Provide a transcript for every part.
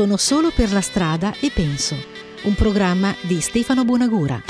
Sono solo per la strada e penso. Un programma di Stefano Bonagura.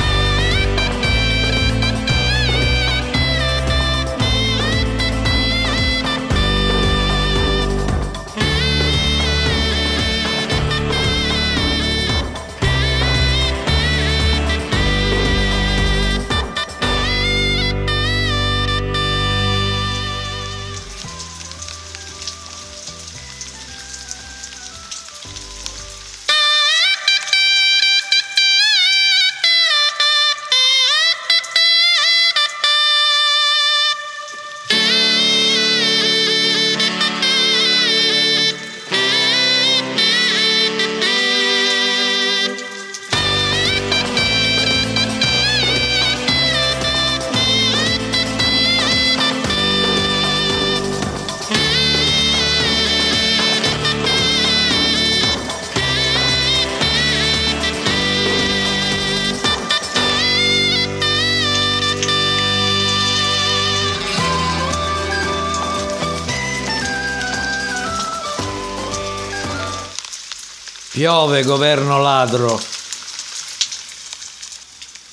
Piove, governo ladro.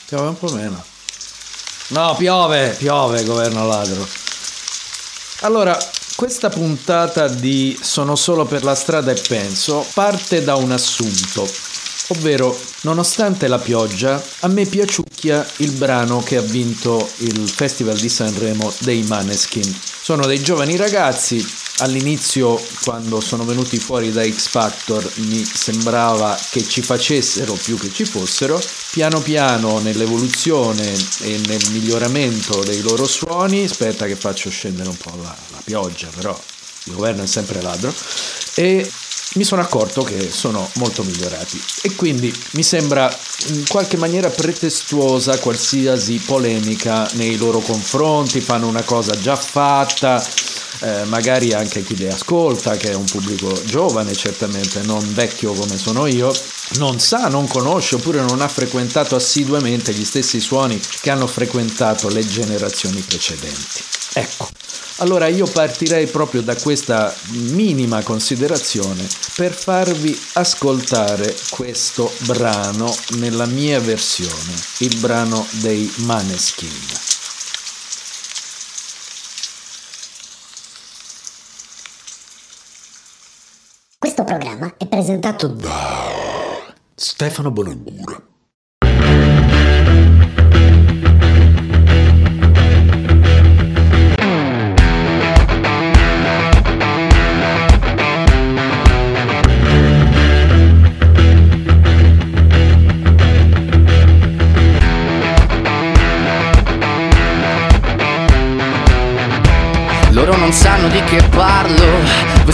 Piove un po' meno. No, piove, piove, governo ladro. Allora, questa puntata di Sono solo per la strada e penso parte da un assunto, ovvero, nonostante la pioggia, a me piaciucchia il brano che ha vinto il Festival di Sanremo dei Maneskin. Sono dei giovani ragazzi all'inizio quando sono venuti fuori da X Factor mi sembrava che ci facessero più che ci fossero, piano piano nell'evoluzione e nel miglioramento dei loro suoni, aspetta che faccio scendere un po' la, la pioggia però il governo è sempre ladro, e mi sono accorto che sono molto migliorati. E quindi mi sembra in qualche maniera pretestuosa qualsiasi polemica nei loro confronti, fanno una cosa già fatta, eh, magari anche chi li ascolta, che è un pubblico giovane certamente, non vecchio come sono io, non sa, non conosce oppure non ha frequentato assiduamente gli stessi suoni che hanno frequentato le generazioni precedenti. Ecco, allora io partirei proprio da questa minima considerazione per farvi ascoltare questo brano nella mia versione, il brano dei Maneskin. Questo programma è presentato da Stefano Bonagura.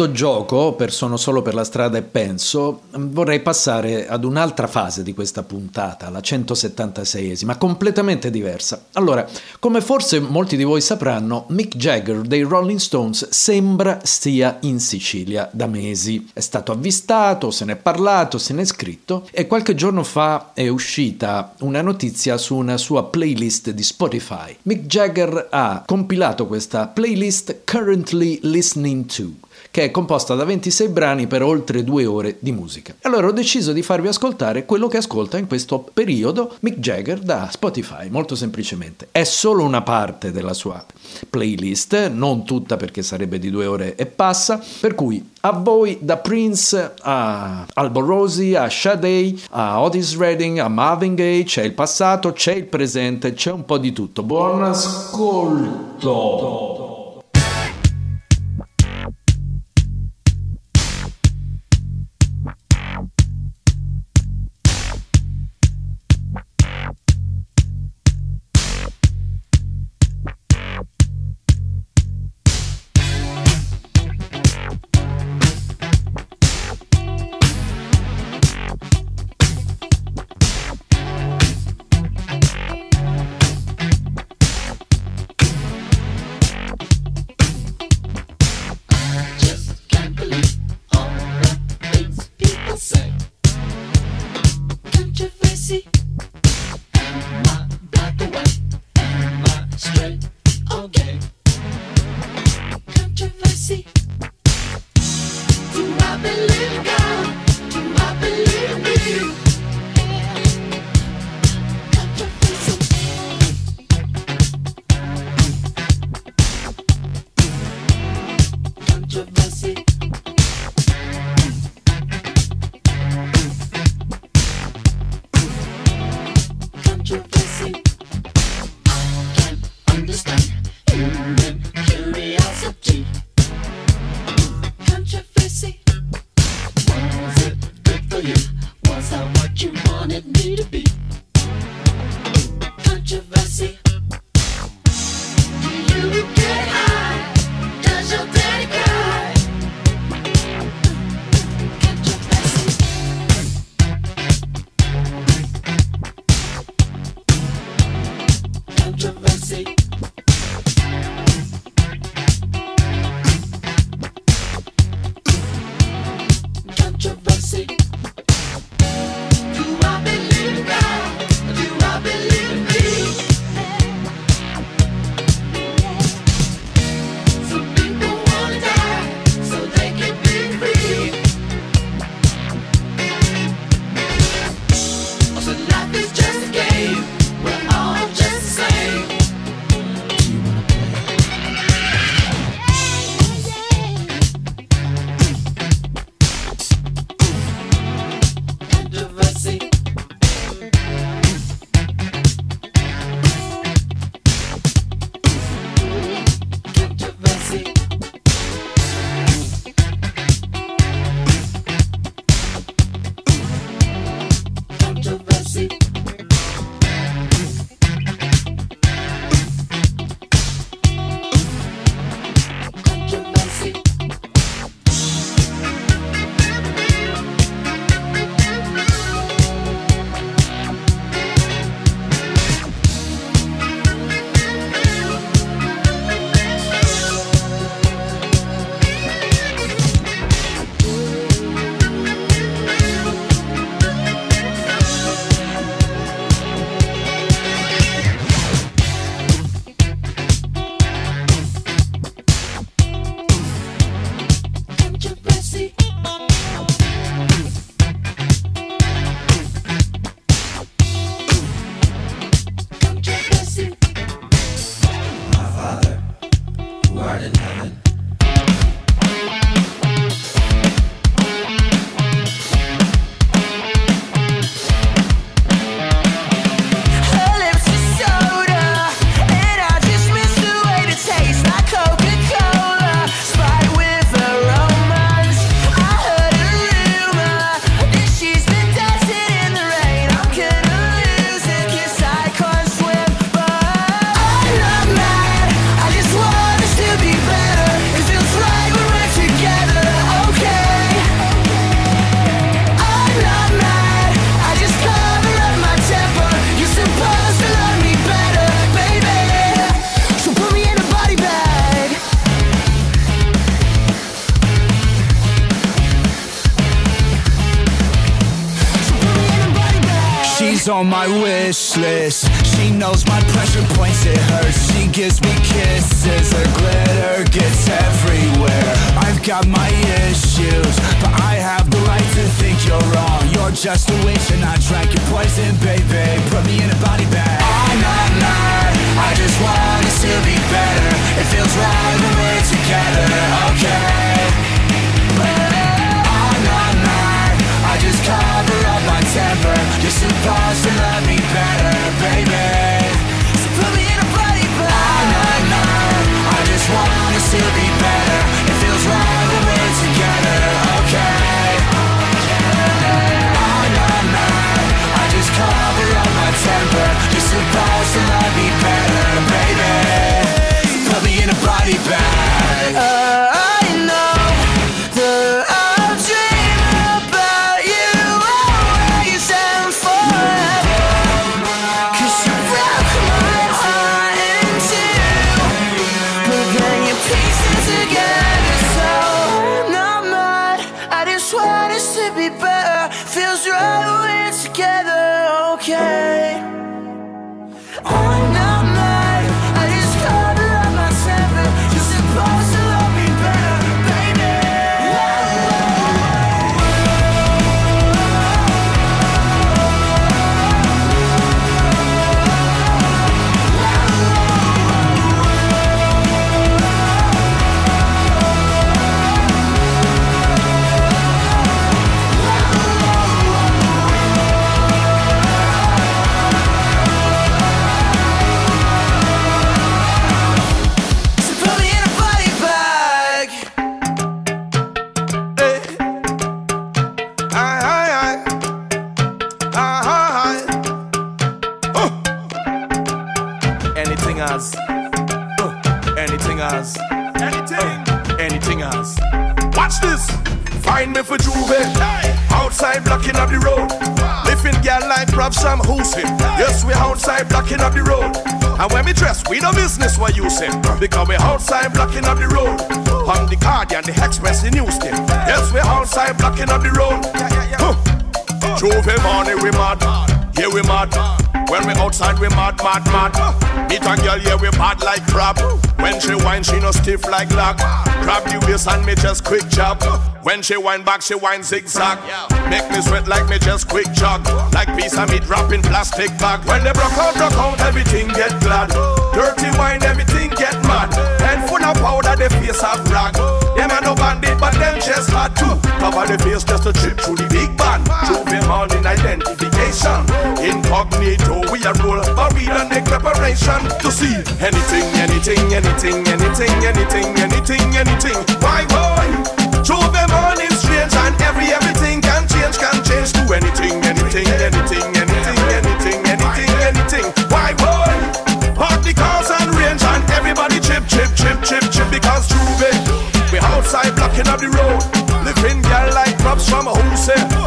questo gioco, per Sono solo per la strada e penso, vorrei passare ad un'altra fase di questa puntata, la 176esima, completamente diversa. Allora, come forse molti di voi sapranno, Mick Jagger dei Rolling Stones sembra stia in Sicilia da mesi. È stato avvistato, se ne è parlato, se ne è scritto e qualche giorno fa è uscita una notizia su una sua playlist di Spotify. Mick Jagger ha compilato questa playlist Currently Listening To che è composta da 26 brani per oltre due ore di musica. Allora ho deciso di farvi ascoltare quello che ascolta in questo periodo Mick Jagger da Spotify, molto semplicemente. È solo una parte della sua playlist, non tutta perché sarebbe di due ore e passa, per cui a voi da Prince a Albo Rosi, a Sade, a Otis Redding, a Marvin Gaye, c'è il passato, c'è il presente, c'è un po' di tutto. Buon ascolto! On my wish we mad. When we outside we mad, mad, mad. Meet a girl, yeah we bad like crab. When she whine, she no stiff like lock. Grab the waist and me just quick chop. When she whine back, she whine zigzag. Make me sweat like me just quick jog. Like piece of meat wrapped in plastic bag. When they broke out, broke out, everything get glad. Dirty wine, everything get mad. Head full of powder, the face of rag. Them a no bandit, but them just hard too. Cover the face just a trip through the big band. J'ouvert morning identification. Incognito, we are roll, but we make preparation to see anything, anything, anything, anything, anything, anything, anything. Why boy? J'ouvert morning strange and every everything can change, can change to anything, anything, anything, anything, anything, anything, anything. Why boy? The cars and range and everybody chip, chip, chip, chip, chip because. We outside blocking up the road. Living girl like from a.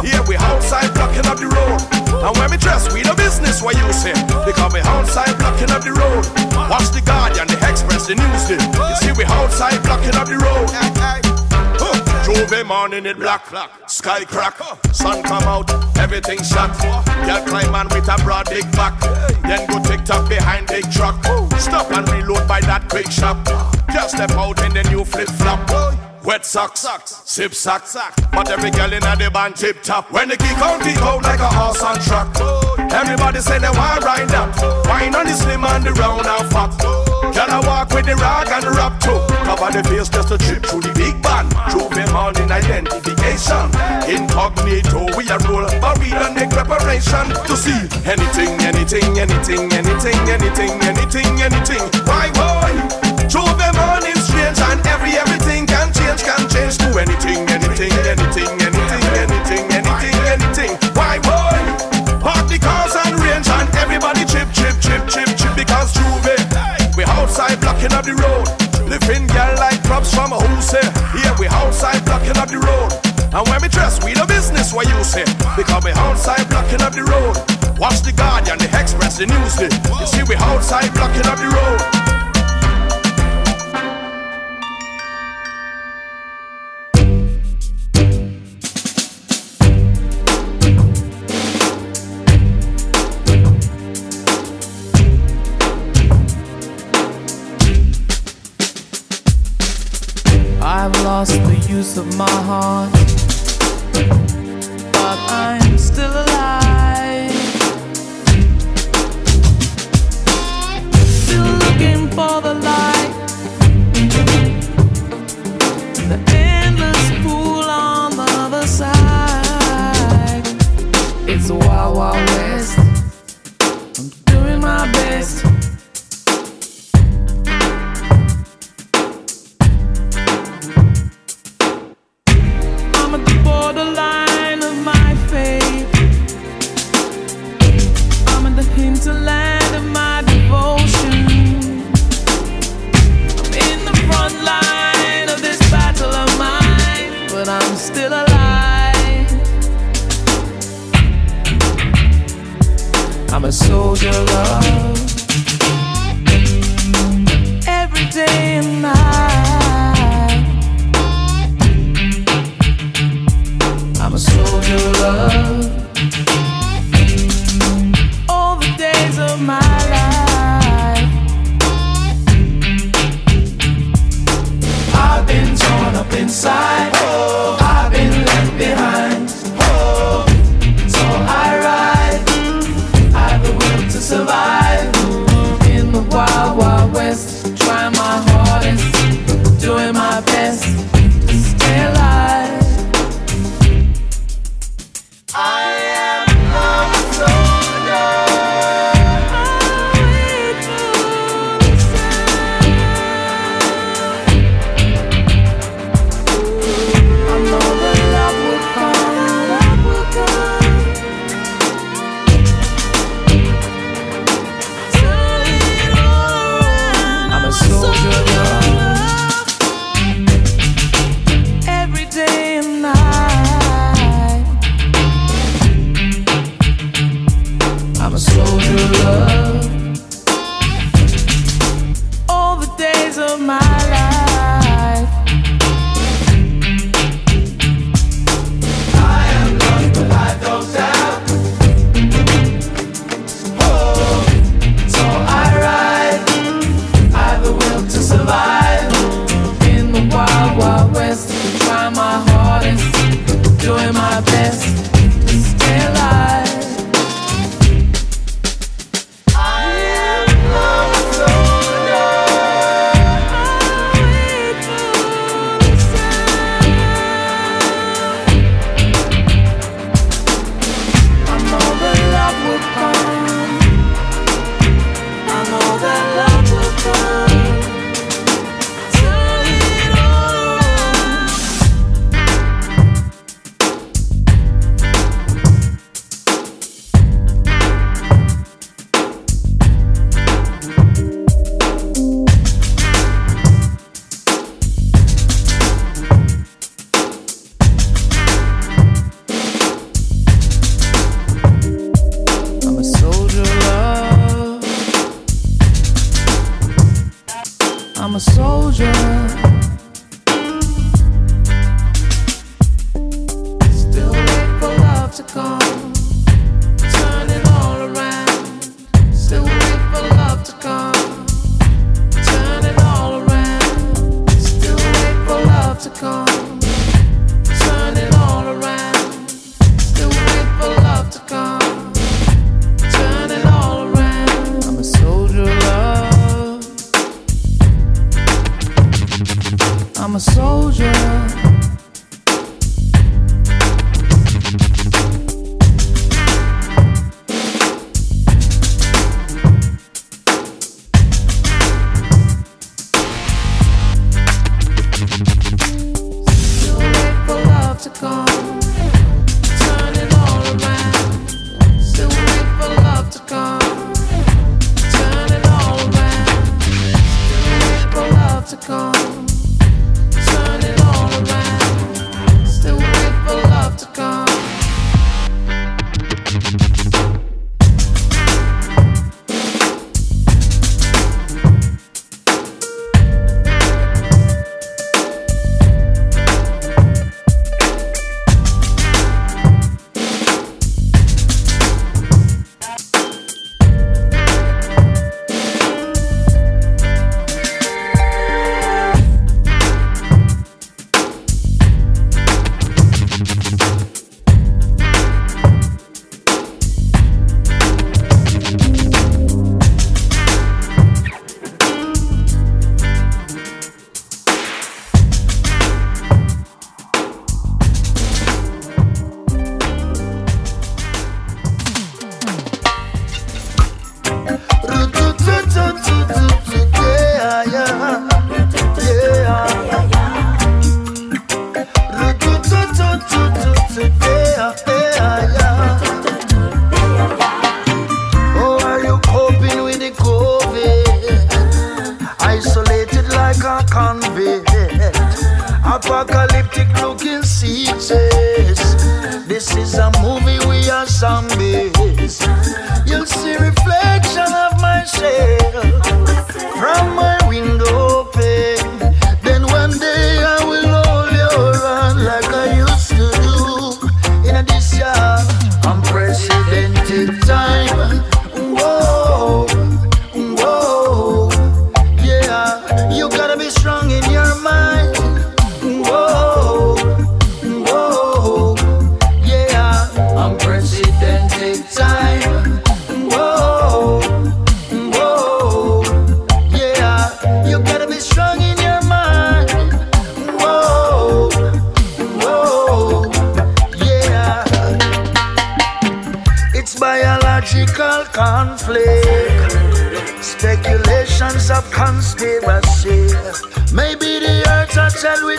Yeah, we outside blocking up the road. And when we dress, we business you say. Because we outside blocking up the road. Watch the Guardian, the Express, the Newsday. You see, we outside blocking up the road. J'ouvert morning it black, sky crack, sun come out, everything shot. Girl climb on with a broad big back, then go tick tock behind big truck. Stop and reload by that quick shop. Just step out in the new flip flop. Wet socks, sip socks, but every girl in the band tip top. When the kick out, kick out like a horse on track. Everybody say they want ride that. Wine on the slim and the round and fat. Can I walk with the rag and the rap too? Cover the face just to trip through the big band. Prove them all in identification. Incognito, we are roll, but we don't make preparation to see anything, anything, anything, anything, anything, anything, anything. Why boy? Prove them all in strange and every everything Express, the. You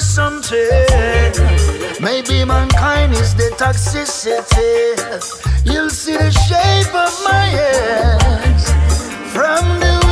something. Maybe mankind is the toxicity. You'll see the shape of my hands from the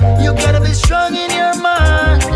You gotta be strong in your mind.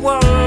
world.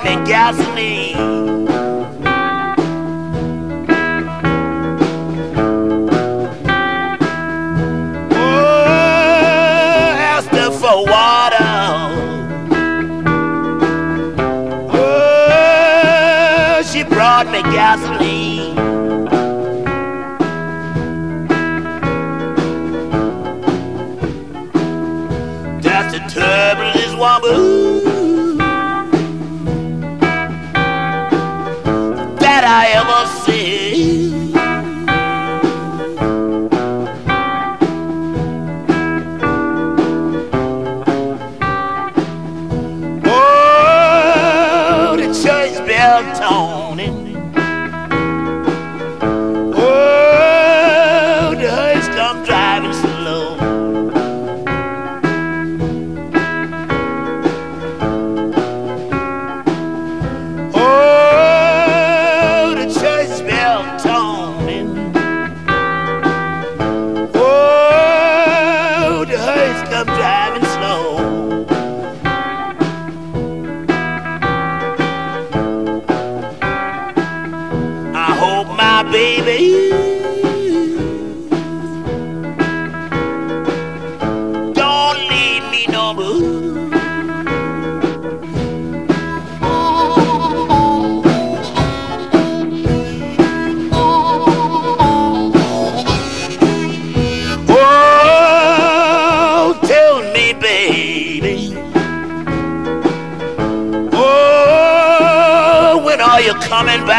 She gasoline.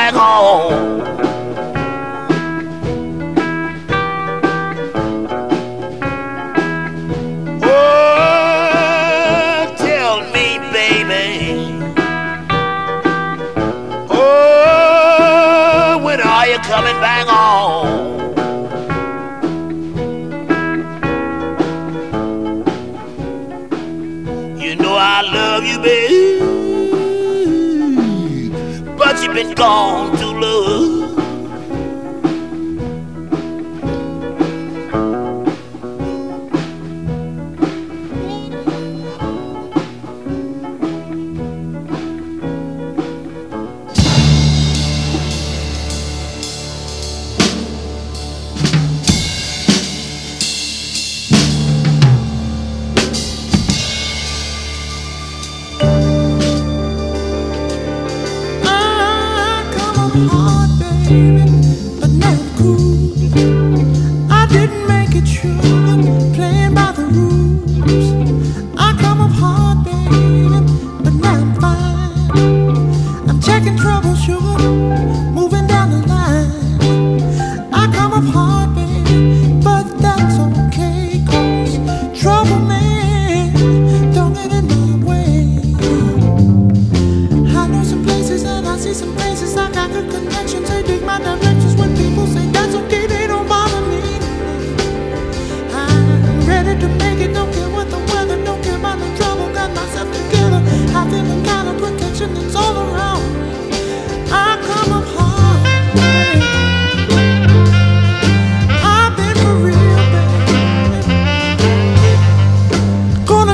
Back home? Been gone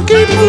keep moving.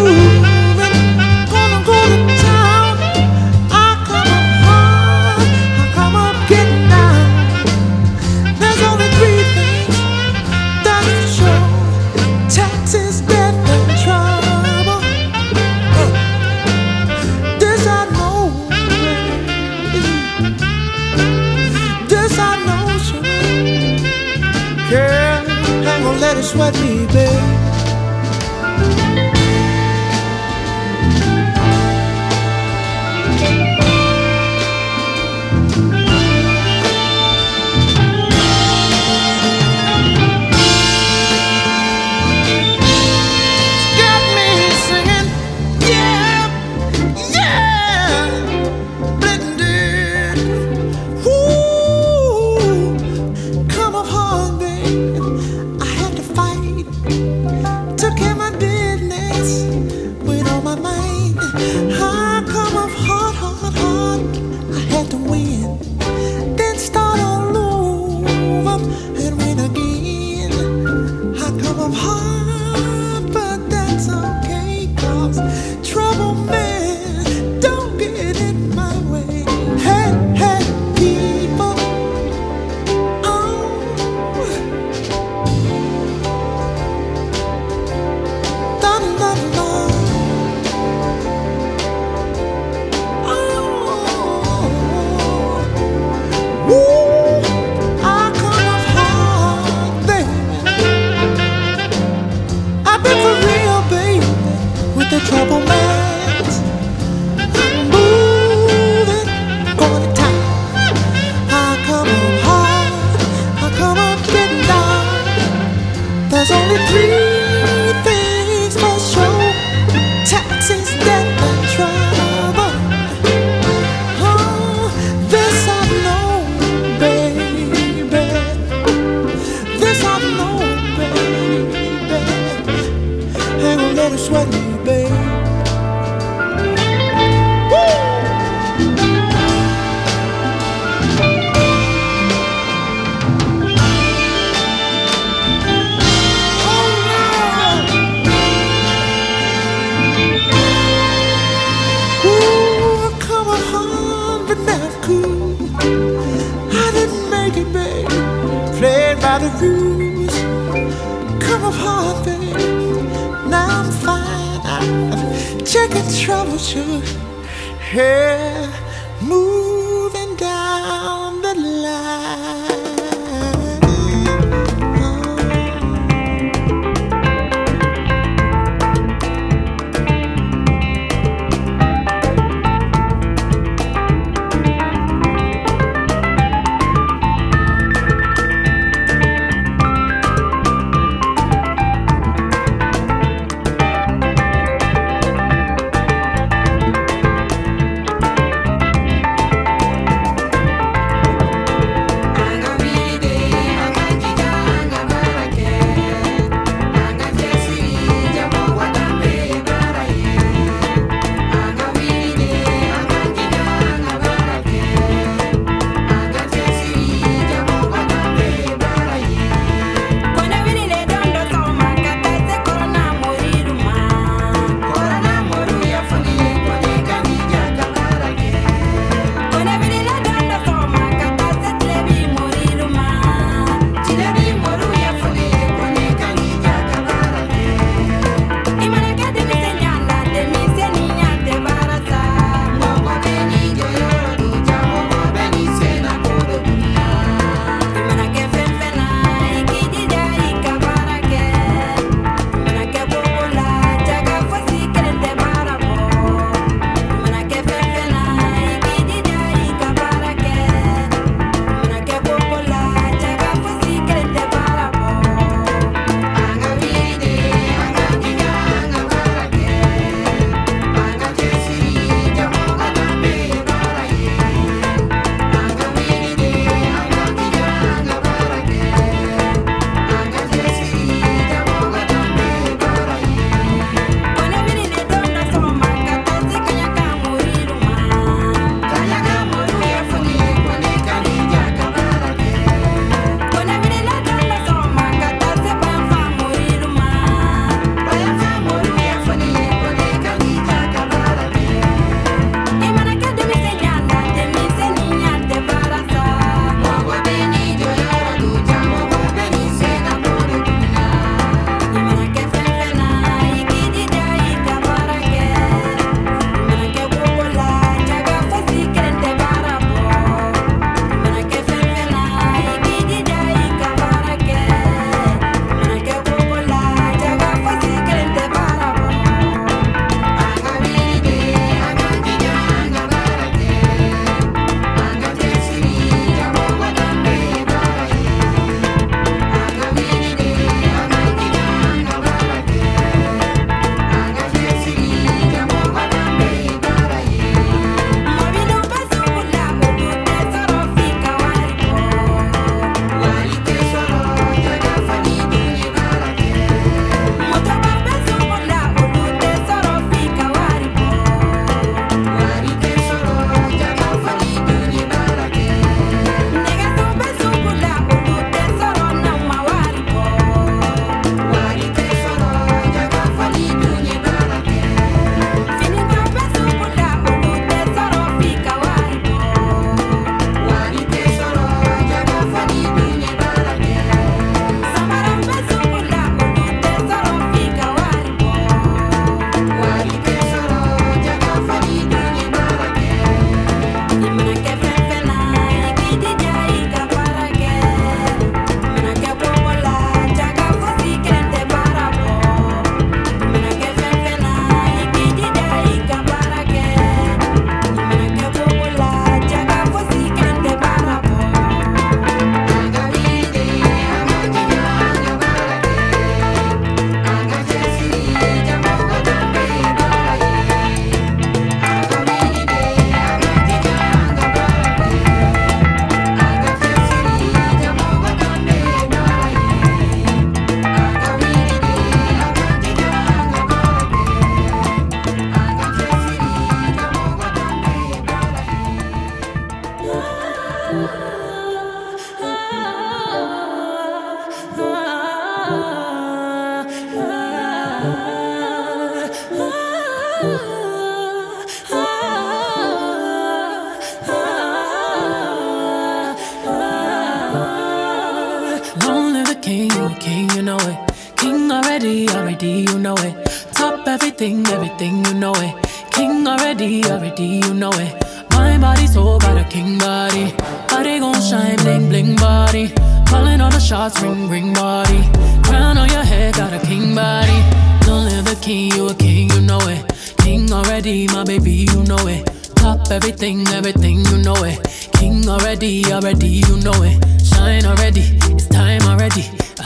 King, already, already you know it. Top everything, everything you know it. King already, already you know it. My body's all got a king body. How they gon' shine in bling body. Fallin' on the shots ring ring body. Crown on your head, got a king body. Lonely the king, you a king, you know it. King already, already, you know it. Top everything, everything, you know it. King already, already, you know it. My body, soul, got a king body. Body gon' shine, bling, bling body. Calling all the shots, ring, ring body. Crown on your head, got a king body. Long live the king, you a king, you know it. King already, my baby, you know it. Top everything, everything, you know it. King already, already, you know it. Shine already, it's time already.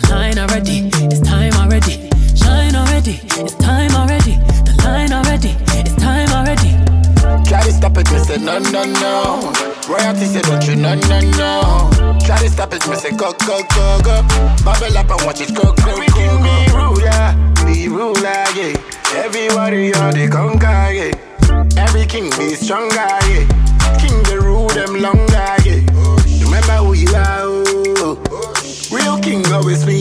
Align already, it's time already. Shine already, it's time already. The line already, it's time already. Try to stop it, me say no, no, no. Royalty say don't you, no, no, no. Try to stop it, me say go, go, go, go. Bubble up and watch it go, go, go, go. Be ruler, be ruler, yeah. Everybody you're the conquer, yeah. Every king be stronger, yeah. King the rule them longer, yeah. Remember who you are, oh. Real king always be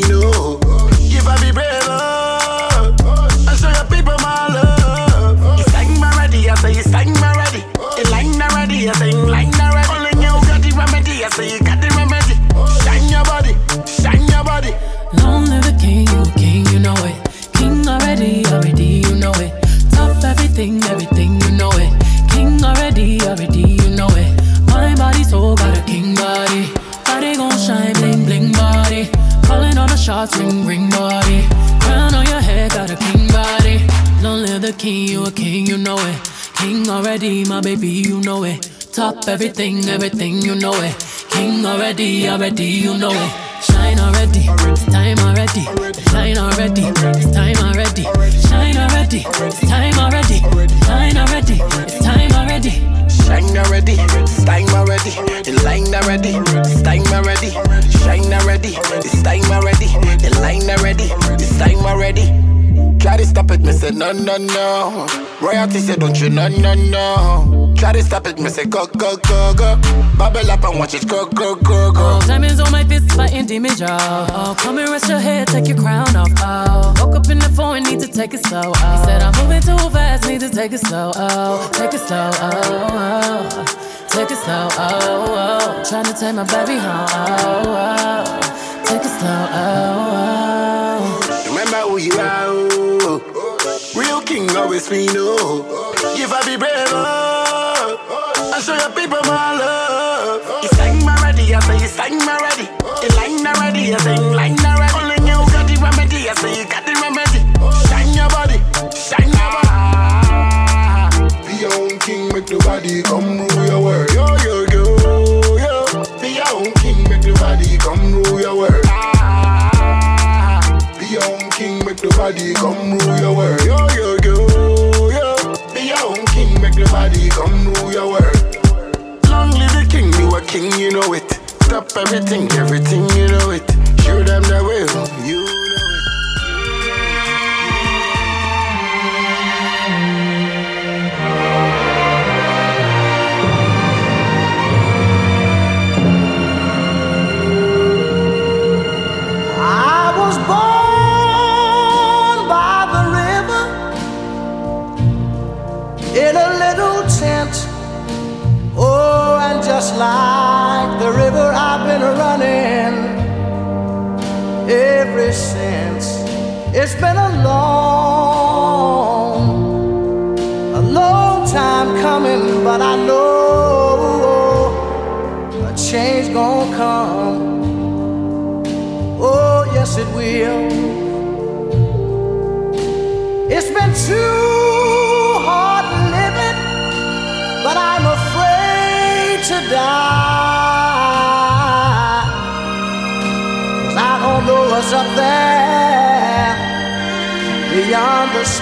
shots, ring, ring body. Crown on your head, got a king body. Long live the king, you a king, you know it. King already, my baby, you know it. Top everything, everything, you know it. King already, already, you know it. Shine already, it's time already. Shine already, time already. Shine already, time already. Shine already, time already. Shine already, time already. The line already, time already. Shine already, it's time already. The line already, it's time already. Try to stop it, me say no, no, no. Royalty say don't you, no, no, no. Try to stop it, me say go, go, go, go. Bubble up and watch it go, go, go, go. Diamonds on my fist, fighting demons, y'all. Oh, come and rest your head, take your crown off. Oh, woke up in the phone, need to take it slow. Oh, he said I'm moving too fast, need to take it slow. Oh, take it slow. Oh, oh. take it slow. Oh, oh. trying to take my baby home. Oh, oh. take it slow. Oh, oh. Remember who you are, oh. Real king always be no. Give up be brave, oh. And show your people my love. You sang my ready, I say you sang my ready. You line already, I say you line already. Only you got the remedy, I say you got the remedy. Shine your body, shine your body. Be your own king, make the body come rule your world. Yo, yo, yo, yo. Be your own king, make the body come rule your world. Be your own king, make the body come rule your world. Yo, yo, yo, yo. Be your own king, make the body come rule your world. King, you know it. Stop everything, everything, you know it. Show them the way, you know it. Like the river, I've been running ever since. It's been a long, a long time coming, but I know a change gonna come. Oh, yes, it will.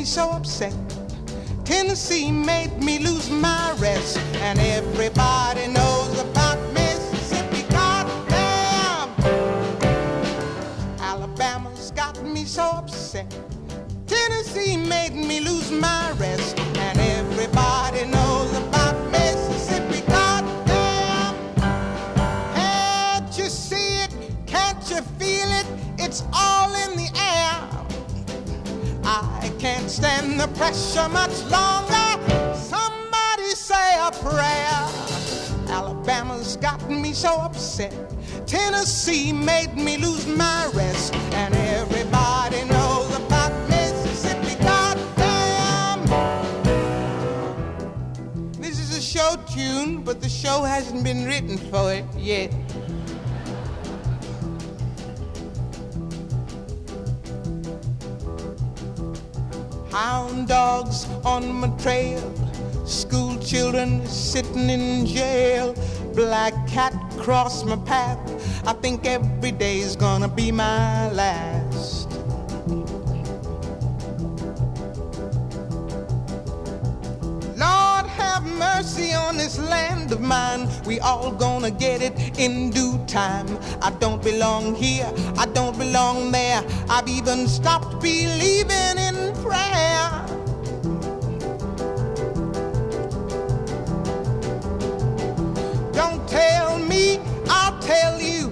me so upset. Tennessee made me lose my rest. And everybody knows pressure much longer. Somebody say a prayer. Alabama's gotten me so upset. Tennessee made me lose my rest. And everybody knows about Mississippi. Goddamn! This is a show tune, but the show hasn't been written for it yet. Hound dogs on my trail, school children sitting in jail, black cat cross my path. I think every day's gonna be my last. Lord have mercy on this land of mine. We all gonna get it in due time. I don't belong here, I don't belong there. I've even stopped believing in prayer. Don't tell me, I'll tell you.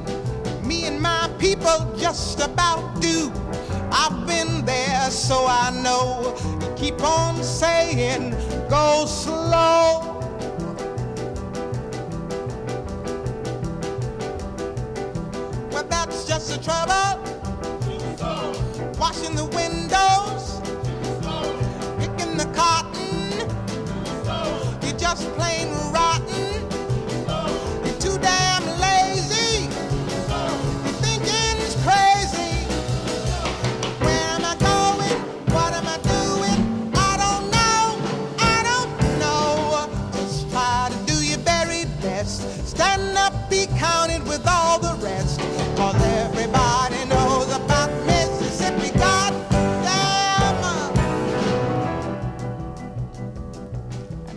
Me and my people just about do. I've been there, so I know. Keep on saying, go slow. Well, that's just the trouble. Washing the the cotton. You're just plain rotten.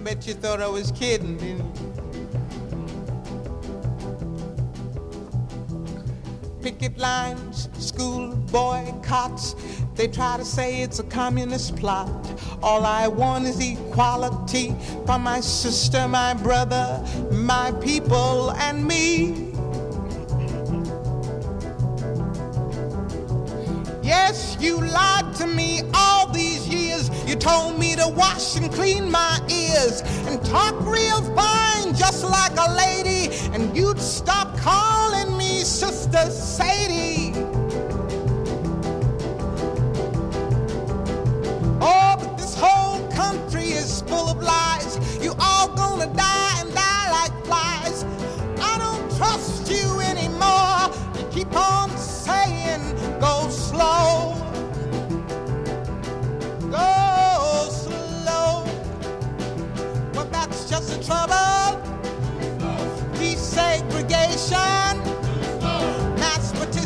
Bet you thought I was kidding, picket lines, school boycotts. They try to say it's a communist plot. All I want is equality for my sister, my brother, my people, and me. Yes, you lied to me all these years. You told me to wash and clean my ears and talk real fine, just like a lady. And you'd stop calling me Sister Sadie.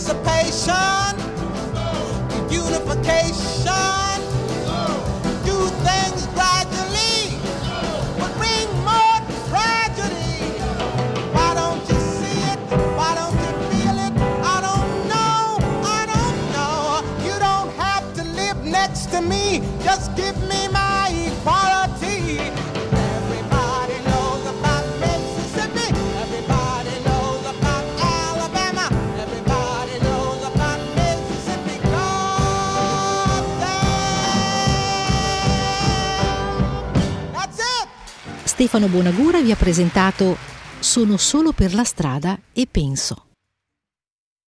Mass participation, unification. Do things gradually, but bring more tragedy. Why don't you see it? Why don't you feel it? I don't know. I don't know. You don't have to live next to me. Just give me Stefano Bonagura vi ha presentato Sono solo per la strada e penso.